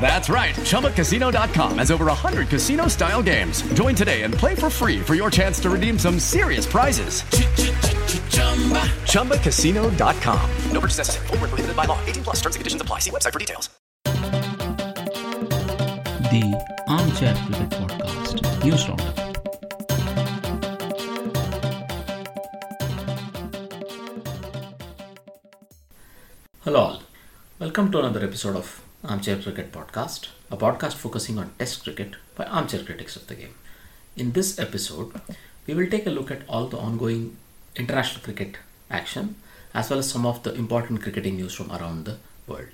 That's right. ChumbaCasino.com has over 100 casino style games. Join today and play for free for your chance to redeem some serious prizes. ChumbaCasino.com. No purchase necessary. Full prohibited by law. 18 plus terms and conditions apply. See website for details. The Armchair Cricket Podcast News Roundup. Hello all. Welcome to another episode of Armchair Cricket Podcast, a podcast focusing on Test cricket by armchair critics of the game. In this episode, we will take a look at all the ongoing international cricket action as well as some of the important cricketing news from around the world.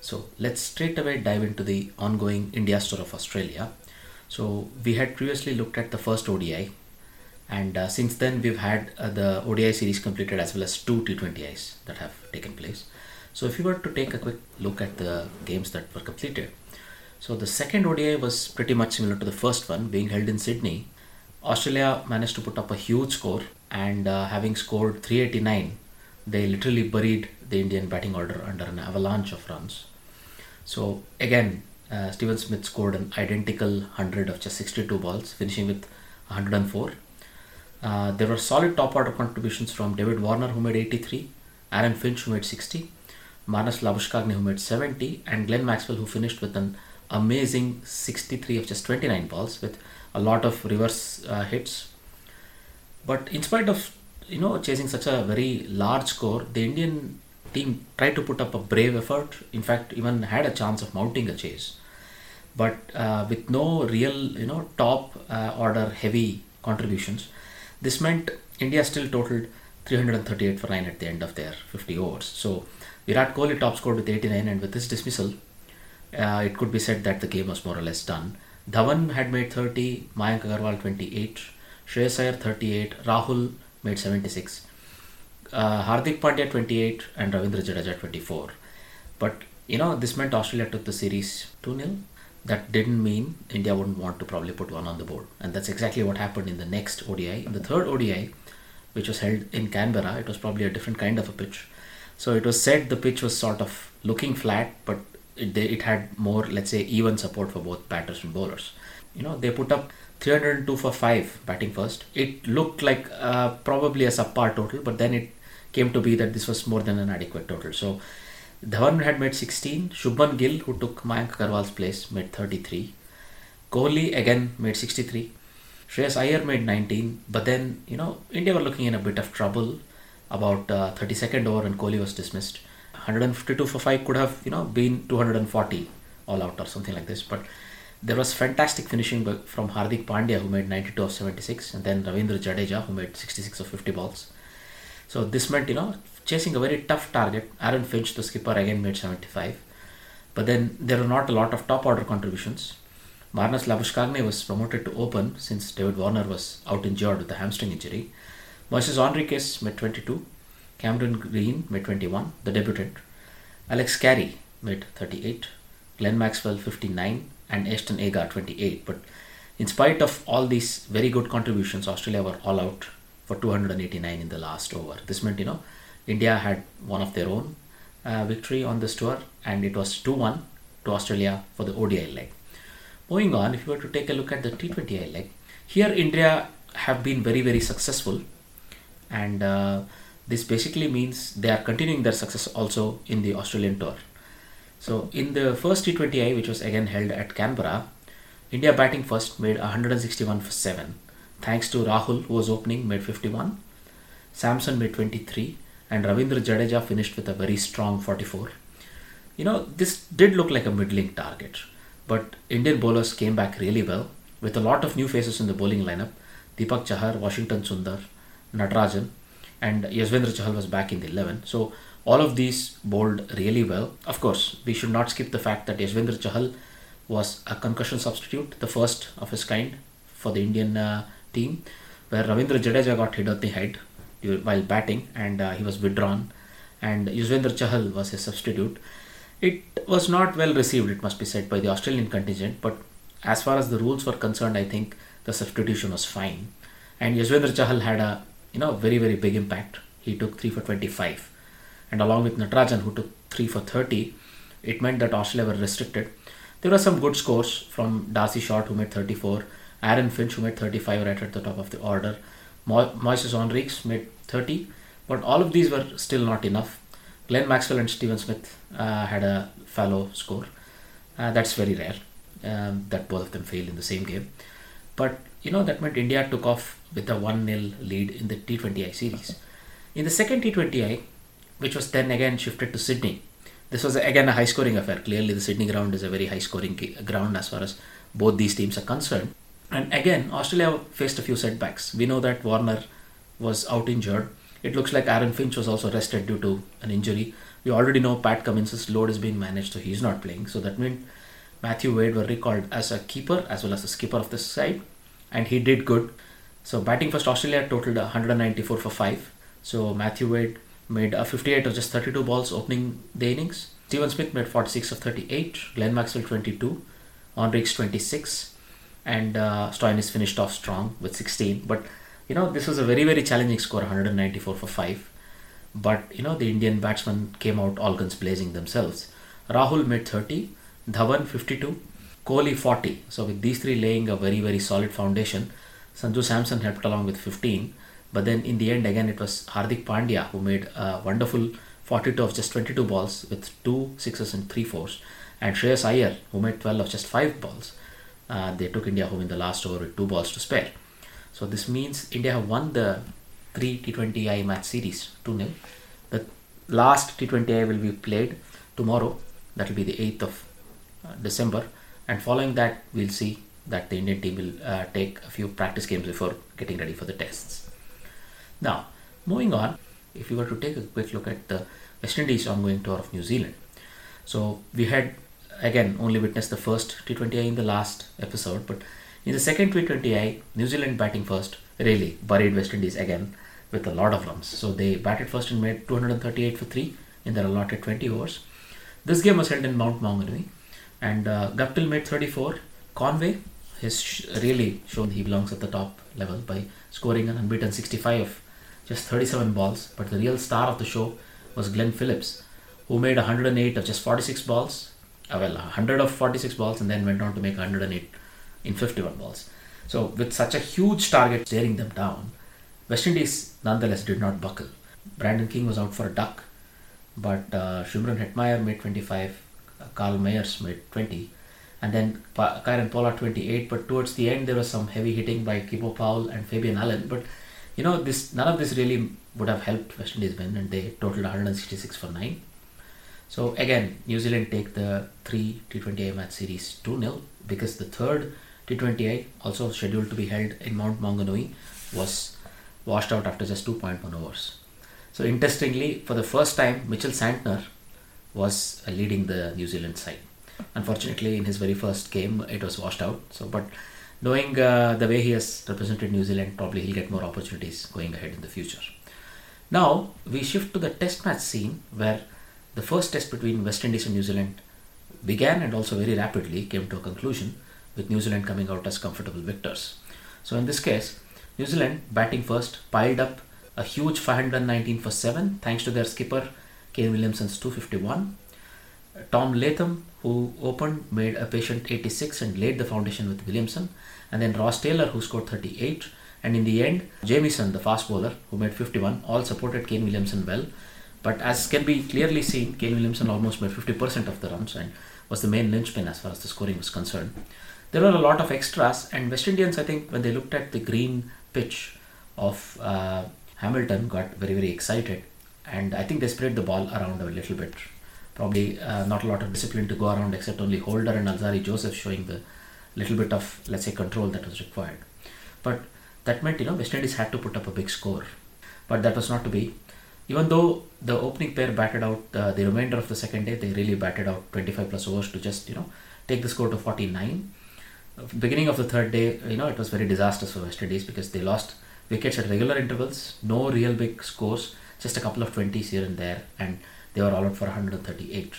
So let's straight away dive into the ongoing India tour of Australia. So we had previously looked at the first ODI, and uh, since then we've had uh, the ODI series completed as well as two T20Is that have taken place. So if you were to take a quick look at the games that were completed, so the second ODI was pretty much similar to the first one, being held in Sydney. Australia managed to put up a huge score, and uh, having scored 389, they literally buried the Indian batting order under an avalanche of runs. So again, uh, Steven Smith scored an identical 100 of just 62 balls, finishing with 104. Uh, there were solid top order contributions from David Warner, who made 83, Aaron Finch, who made 60, Marnus Labuschagne, who made 70, and Glenn Maxwell, who finished with an amazing 63 of just 29 balls with a lot of reverse uh, hits. But in spite of you know chasing such a very large score, the Indian team tried to put up a brave effort. In fact, even had a chance of mounting a chase, but uh, with no real you know top uh, order heavy contributions. This meant India still totaled 338 for 9 at the end of their 50 overs. So Virat Kohli top scored with 89, and with this dismissal, uh, it could be said that the game was more or less done. Dhawan had made 30, Mayank Agarwal 28, Shreyas Iyer 38, Rahul made 76, uh, Hardik Pandya 28, and Ravindra Jadeja 24. But you know, this meant Australia took the series 2 0. That didn't mean India wouldn't want to probably put one on the board. And that's exactly what happened in the next ODI. In the third ODI, which was held in Canberra, it was probably a different kind of a pitch. So it was said the pitch was sort of looking flat, but it, it had more, let's say, even support for both batters and bowlers. You know, they put up 302 for 5 batting first. It looked like uh, probably a subpar total, but then it came to be that this was more than an adequate total. So Dhawan had made 16. Shubman Gill, who took Mayank Agarwal's place, made 33. Kohli again made 63. Shreyas Iyer made 19. But then, you know, India were looking in a bit of trouble about uh, 32nd over and Kohli was dismissed. 152 for 5 could have, you know, been 240 all out or something like this. But there was fantastic finishing from Hardik Pandya, who made 92 of 76, and then Ravindra Jadeja, who made 66 of 50 balls. So this meant, you know, chasing a very tough target. Aaron Finch, the skipper, again made 75. But then there were not a lot of top order contributions. Marnus Labuschagne was promoted to open since David Warner was out injured with a hamstring injury. Moises Henriques made 22. Cameron Green made 21, the debutant. Alex Carey made 38. Glenn Maxwell 59 and Ashton Agar 28. But in spite of all these very good contributions, Australia were all out for 289 in the last over. This meant, you know, India had one of their own uh, victory on this tour, and it was 2 1 to Australia for the ODI leg. Moving on, if you were to take a look at the T20I leg, here India have been very, very successful, and uh, this basically means they are continuing their success also in the Australian tour. So, in the first T20I, which was again held at Canberra, India batting first made 161 for 7, thanks to Rahul, who was opening, made 51, Samson made 23, and Ravindra Jadeja finished with a very strong 44. You know, this did look like a middling target, but Indian bowlers came back really well with a lot of new faces in the bowling lineup. Deepak Chahar, Washington Sundar, Natarajan, and Yuzvendra Chahal was back in the 11. So all of these bowled really well. Of course, we should not skip the fact that Yuzvendra Chahal was a concussion substitute, the first of his kind for the Indian uh, team, where Ravindra Jadeja got hit on the head while batting and uh, he was withdrawn, and Yuzvendra Chahal was his substitute. It was not well received, it must be said, by the Australian contingent, but as far as the rules were concerned, I think the substitution was fine. And Yuzvendra Chahal had a you know very very big impact. He took three for 25, and along with Natarajan, who took three for 30, it meant that Australia were restricted. There were some good scores from Darcy Short, who made 34, Aaron Finch, who made 35 right at the top of the order, Mo- Moises Henriques made 30, but all of these were still not enough. Glenn Maxwell and Steven Smith uh, had a fallow score. Uh, that's very rare um, that both of them failed in the same game. But you know that meant India took off with a 1 0 lead in the T20I series. In the second T20I, which was then again shifted to Sydney, this was again a high scoring affair. Clearly, the Sydney ground is a very high scoring ground as far as both these teams are concerned. And again, Australia faced a few setbacks. We know that Warner was out injured. It looks like Aaron Finch was also rested due to an injury. We already know Pat Cummins' load is being managed, so he's not playing. So that meant Matthew Wade were recalled as a keeper as well as the skipper of the side, and he did good. So batting first, Australia totaled 194 for 5. So Matthew Wade made a 58 of just 32 balls opening the innings. Steven Smith made 46 of 38, Glenn Maxwell 22, Henriques 26, and uh, Stoinis finished off strong with 16. But you know, this was a very, very challenging score 194 for 5. But you know, the Indian batsmen came out all guns blazing themselves. Rahul made 30, Dhawan 52, Kohli 40. So, with these three laying a very, very solid foundation, Sanju Samson helped along with 15. But then in the end, again, it was Hardik Pandya who made a wonderful 42 of just 22 balls with two sixes and three fours, and Shreyas Iyer who made 12 of just five balls. Uh, they took India home in the last over with two balls to spare. So this means India have won the three T20I match series 2 0. The last T20I will be played tomorrow. That will be the 8th of uh, December, and following that, we'll see that the Indian team will uh, take a few practice games before getting ready for the tests. Now, moving on, if you were to take a quick look at the West Indies ongoing tour of New Zealand, so we had again only witnessed the first T20I in the last episode, but in the second T20I, New Zealand batting first really buried West Indies again with a lot of runs. So they batted first and made 238 for 3 in their allotted 20 overs. This game was held in Mount Maunganui and uh, made 34. Conway has really shown he belongs at the top level by scoring an unbeaten 65 of just 37 balls. But the real star of the show was Glenn Phillips, who made 108 of just 46 balls. Uh, well, 100 of 46 balls and then went on to make 108 in 51 balls. So, with such a huge target staring them down, West Indies nonetheless did not buckle. Brandon King was out for a duck, but uh, Shimron Hetmyer made 25, uh, Carl Mayers made 20, and then pa- Kieron Pollard 28. But towards the end, there was some heavy hitting by Keemo Paul and Fabian Allen. But you know, this none of this really would have helped West Indies win, and they totaled 166 for 9. So again, New Zealand take the three T20I match series 2 0 because the third T20I, also scheduled to be held in Mount Maunganui, was washed out after just 2.1 overs. So interestingly, for the first time, Mitchell Santner was leading the New Zealand side. Unfortunately, in his very first game, it was washed out. So, but knowing uh, the way he has represented New Zealand, probably he'll get more opportunities going ahead in the future. Now we shift to the Test match scene where the first test between West Indies and New Zealand began and also very rapidly came to a conclusion with New Zealand coming out as comfortable victors. So in this case, New Zealand batting first piled up a huge 519 for 7 thanks to their skipper Kane Williamson's 251. Tom Latham, who opened, made a patient 86 and laid the foundation with Williamson. And then Ross Taylor, who scored 38. And in the end, Jamieson, the fast bowler, who made 51, all supported Kane Williamson well. But as can be clearly seen, Kane Williamson almost made 50% of the runs and was the main linchpin as far as the scoring was concerned. There were a lot of extras, and West Indians, I think, when they looked at the green pitch of uh, Hamilton, got very, very excited. And I think they spread the ball around a little bit. Probably uh, not a lot of discipline to go around, except only Holder and Alzarri Joseph showing the little bit of, let's say, control that was required. But that meant, you know, West Indies had to put up a big score. But that was not to be. Even though the opening pair batted out uh, the remainder of the second day, they really batted out 25 plus overs to just, you know, take the score to 49. Beginning of the third day, you know, it was very disastrous for West Indies because they lost wickets at regular intervals, no real big scores, just a couple of 20s here and there, and they were all out for 138.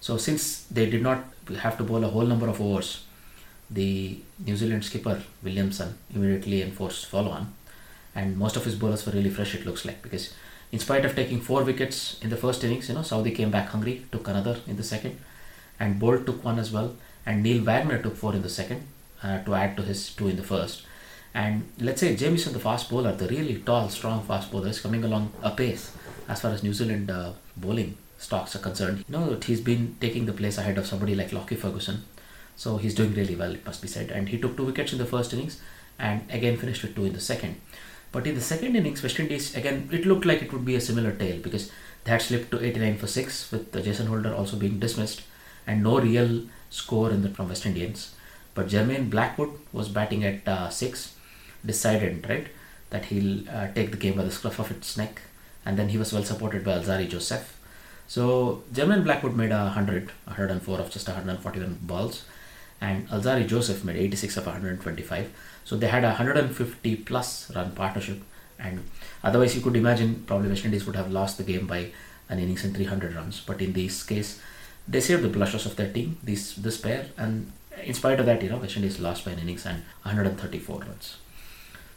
So since they did not have to bowl a whole number of overs, the New Zealand skipper Williamson immediately enforced follow on, and most of his bowlers were really fresh. It looks like because in spite of taking four wickets in the first innings, you know Southee came back hungry, took another in the second, and Boult took one as well, and Neil Wagner took four in the second uh, to add to his two in the first. And let's say Jamieson, the fast bowler, the really tall, strong fast bowler, is coming along apace as far as New Zealand uh, bowling stocks are concerned. You know, he's been taking the place ahead of somebody like Lockie Ferguson. So he's doing really well, it must be said. And he took two wickets in the first innings and again finished with two in the second. But in the second innings, West Indies, again, it looked like it would be a similar tale because they had slipped to 89 for 6 with uh, Jason Holder also being dismissed and no real score in the, from West Indians. But Jermaine Blackwood was batting at uh, 6 decided right that he'll uh, take the game by the scruff of its neck. And then he was well supported by Alzarri Joseph. So Jermaine Blackwood made a 100 104 of just 141 balls. And Alzarri Joseph made 86 of 125 so they had a 150 plus run partnership. And otherwise you could imagine probably West Indies would have lost the game by an innings and 300 runs. But in this case they saved the blushes of their team this this pair. And in spite of that you know West Indies lost by an innings and 134 runs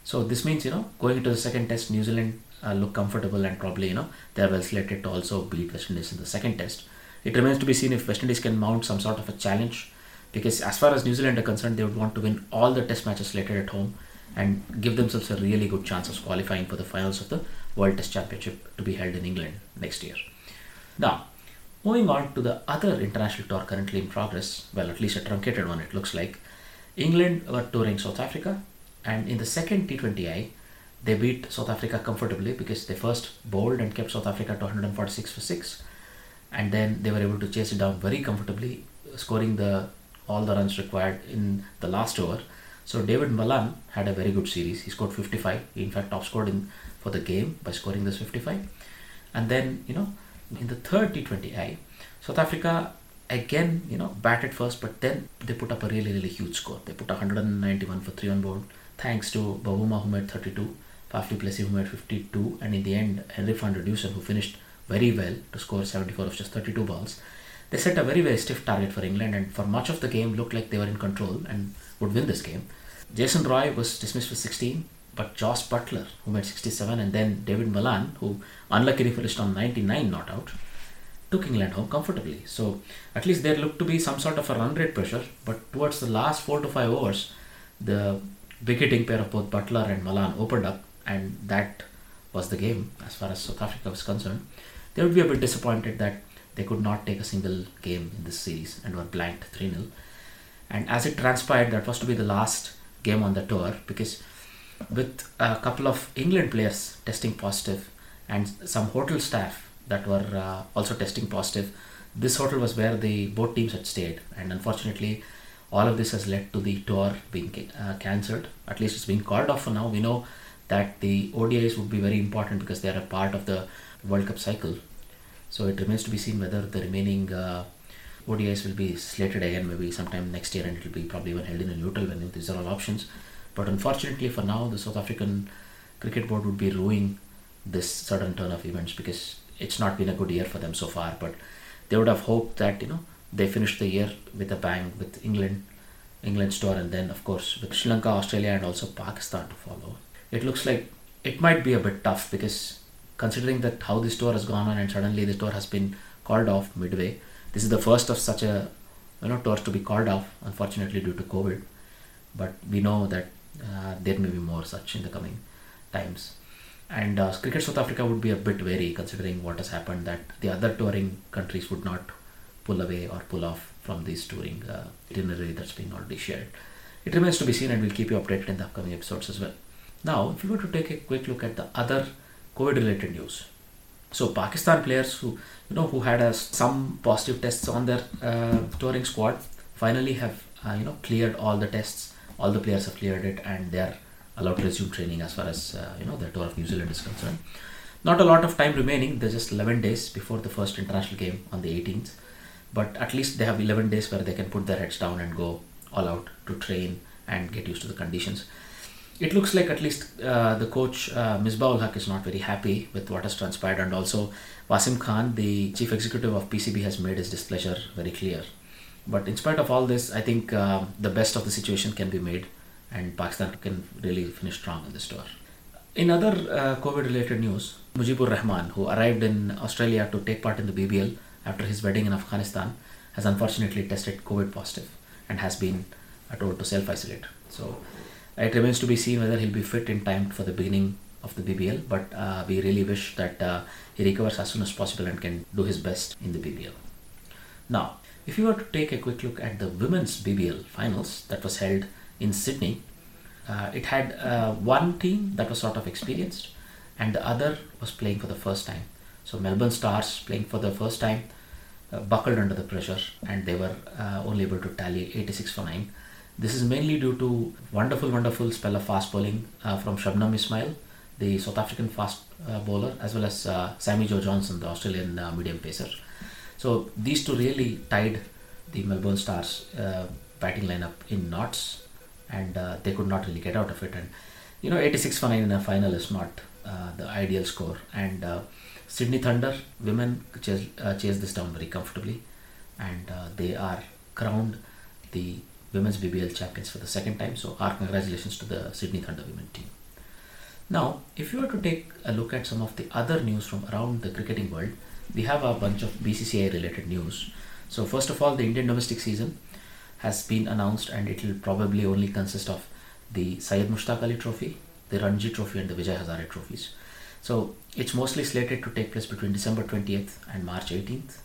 so this means you know going into the second test, New Zealand uh, look comfortable and probably you know they are well slated to also beat West Indies in the second test. It remains to be seen if West Indies can mount some sort of a challenge, because as far as New Zealand are concerned, they would want to win all the test matches slated at home and give themselves a really good chance of qualifying for the finals of the World Test Championship to be held in England next year. Now, moving on to the other international tour currently in progress, well, at least a truncated one, it looks like. England were touring South Africa and in the second T20I, they beat South Africa comfortably because they first bowled and kept South Africa to 146 for 6. And then they were able to chase it down very comfortably, scoring the all the runs required in the last over. So David Malan had a very good series. He scored 55. He in fact top scored in for the game by scoring this 55. And then, you know, in the third T20I, South Africa again, you know, batted first, but then they put up a really, really huge score. They put 191 for 3 on board thanks to Bavuma who made 32, Faf du Plessis who made 52, and in the end Henry van der who finished very well to score 74 of just 32 balls. They set a very very stiff target for England and for much of the game looked like they were in control and would win this game. Jason Roy was dismissed for 16, but Jos Buttler who made 67 and then David Malan who unluckily finished on 99 not out took England home comfortably. So at least there looked to be some sort of a run rate pressure, but towards the last four to five overs, the wicket pair of both Buttler and Malan opened up, and that was the game as far as South Africa was concerned. They would be a bit disappointed that they could not take a single game in this series and were blanked 3 0. And as it transpired, that was to be the last game on the tour because with a couple of England players testing positive and some hotel staff that were uh, also testing positive, this hotel was where the both teams had stayed. And unfortunately, all of this has led to the tour being uh, cancelled. At least it's been called off for now. We know that the ODIs would be very important because they are a part of the World Cup cycle. So it remains to be seen whether the remaining uh, ODIs will be slated again maybe sometime next year and it will be probably even held in a neutral venue. These are all options. But unfortunately for now, the South African Cricket Board would be ruining this sudden turn of events because it's not been a good year for them so far. But they would have hoped that, you know, they finished the year with a bang with England, England's tour, and then of course with Sri Lanka, Australia, and also Pakistan to follow. It looks like it might be a bit tough because considering that how this tour has gone on and suddenly the tour has been called off midway, this is the first of such a you know tours to be called off, unfortunately due to COVID. But we know that uh, there may be more such in the coming times. And uh, Cricket South Africa would be a bit wary considering what has happened that the other touring countries would not pull away or pull off from this touring uh, itinerary that's been already shared. It remains to be seen and we'll keep you updated in the upcoming episodes as well. Now, if you were to take a quick look at the other COVID related news. So Pakistan players who you know who had a, some positive tests on their uh, touring squad finally have uh, you know cleared all the tests. All the players have cleared it and they are allowed to resume training as far as uh, you know the tour of New Zealand is concerned. Not a lot of time remaining. There's just 11 days before the first international game on the 18th, but at least they have 11 days where they can put their heads down and go all out to train and get used to the conditions. It looks like at least uh, the coach uh, Misbah Haq is not very happy with what has transpired, and also Wasim Khan, the chief executive of PCB, has made his displeasure very clear. But in spite of all this, I think uh, the best of the situation can be made, and Pakistan can really finish strong in this tour. In other uh, COVID related news, Mujibur Rahman, who arrived in Australia to take part in the BBL after his wedding in Afghanistan, has unfortunately tested COVID positive and has been told to self isolate. So it remains to be seen whether he'll be fit in time for the beginning of the BBL, but uh, we really wish that uh, he recovers as soon as possible and can do his best in the BBL. Now, if you were to take a quick look at the women's BBL finals that was held in Sydney, uh, it had uh, one team that was sort of experienced and the other was playing for the first time. So, Melbourne Stars playing for the first time uh, buckled under the pressure and they were uh, only able to tally 86 for 9 this is mainly due to wonderful, wonderful spell of fast bowling uh, from Shabnam Ismail, the South African fast uh, bowler, as well as uh, Sammy-Jo Johnson, the Australian uh, medium pacer. So these two really tied the Melbourne Stars batting lineup in knots, and they could not really get out of it. And you know, 86 for 9 in a final is not the ideal score. And Sydney Thunder women chased, uh, chased this down very comfortably, and uh, they are crowned the women's BBL champions for the second time. So, our congratulations to the Sydney Thunder women team. Now, if you were to take a look at some of the other news from around the cricketing world, we have a bunch of BCCI related news. So, first of all, the Indian domestic season has been announced and it will probably only consist of the Syed Mushtaq Ali Trophy, the Ranji Trophy, and the Vijay Hazare trophies. So, it's mostly slated to take place between December 20th and March 18th.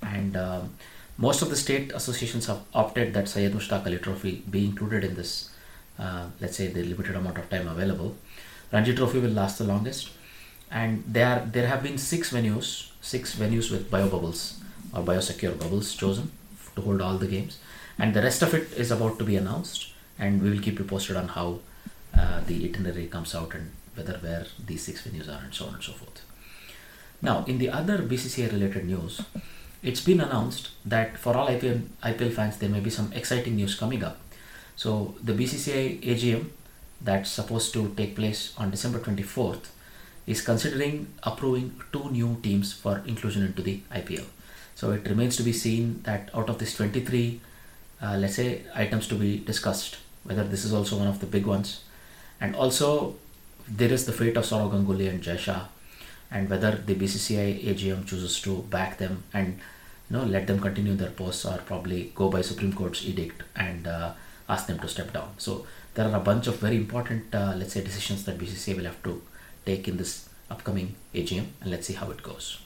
And um, most of the state associations have opted that Syed Mushtaq Ali Trophy be included in this, uh, let's say, the limited amount of time available. Ranji Trophy will last the longest, and there there have been six venues, six venues with bio bubbles or biosecure bubbles chosen to hold all the games, and the rest of it is about to be announced, and we will keep you posted on how uh, the itinerary comes out and whether where these six venues are and so on and so forth. Now, in the other BCCI related news, it's been announced that for all IPL, IPL fans, there may be some exciting news coming up. So, the BCCI AGM that's supposed to take place on December 24th is considering approving two new teams for inclusion into the IPL. So, it remains to be seen that out of these 23, uh, let's say, items to be discussed, whether this is also one of the big ones. And also, there is the fate of Sourav Ganguly and Jay and whether the BCCI AGM chooses to back them and you know let them continue their posts or probably go by Supreme Court's edict and uh, ask them to step down. So there are a bunch of very important, uh, let's say, decisions that BCCI will have to take in this upcoming AGM, and let's see how it goes.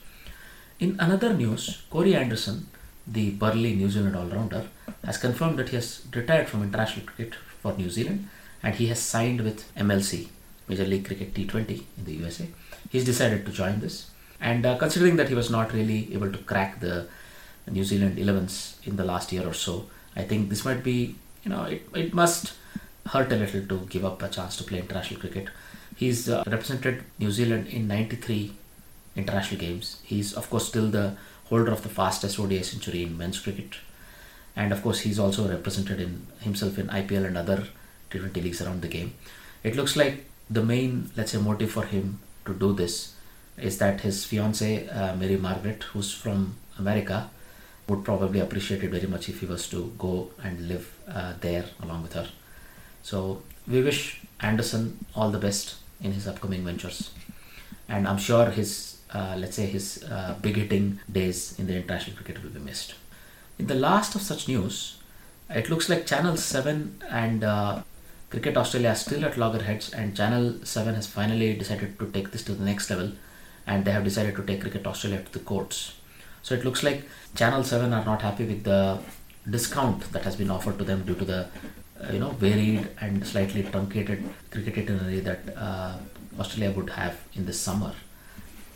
In another news, Corey Anderson, the burly New Zealand all-rounder, has confirmed that he has retired from international cricket for New Zealand and he has signed with MLC, Major League Cricket T20 in the USA he's decided to join this. And uh, considering that he was not really able to crack the New Zealand 11s in the last year or so, I think this might be, you know, it, it must hurt a little to give up a chance to play international cricket. He's uh, represented New Zealand in 93 international games. He's, of course, still the holder of the fastest ODI century in men's cricket. And of course, he's also represented in himself in IPL and other T20 leagues around the game. It looks like the main, let's say, motive for him to do this is that his fiancee uh, Mary Margaret, who's from America, would probably appreciate it very much if he was to go and live uh, there along with her. So we wish Anderson all the best in his upcoming ventures. And I'm sure his, uh, let's say, his uh, big hitting days in the international cricket will be missed. In the last of such news, it looks like Channel 7 and uh, Cricket Australia are still at loggerheads, and Channel 7 has finally decided to take this to the next level, and they have decided to take Cricket Australia to the courts. So it looks like Channel 7 are not happy with the discount that has been offered to them due to the uh, you know varied and slightly truncated cricket itinerary that uh, Australia would have in this summer.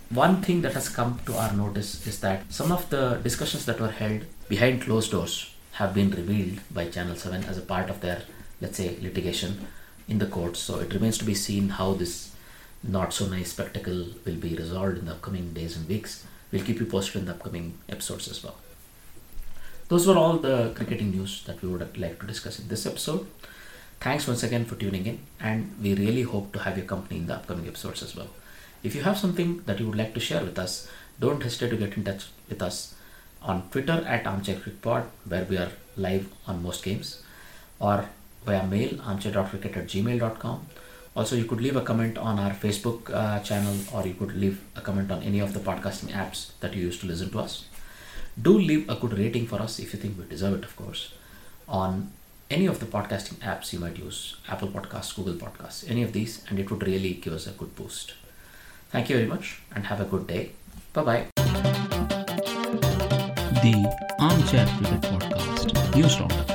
One thing that has come to our notice is that some of the discussions that were held behind closed doors have been revealed by Channel 7 as a part of their, let's say, litigation in the courts. So it remains to be seen how this not so nice spectacle will be resolved in the upcoming days and weeks. We'll keep you posted in the upcoming episodes as well. Those were all the cricketing news that we would like to discuss in this episode. Thanks once again for tuning in, and we really hope to have your company in the upcoming episodes as well. If you have something that you would like to share with us, don't hesitate to get in touch with us on Twitter at armchaircrickpod, where we are live on most games, or via mail armchair.cricket at gmail.com. Also, you could leave a comment on our Facebook uh, channel, or you could leave a comment on any of the podcasting apps that you use to listen to us do leave a good rating for us if you think we deserve it, of course, on any of the podcasting apps you might use Apple Podcasts, Google Podcasts, any of these, and it would really give us a good boost. Thank you very much and have a good day. Bye bye. The Armchair Cricket Podcast News Roundup.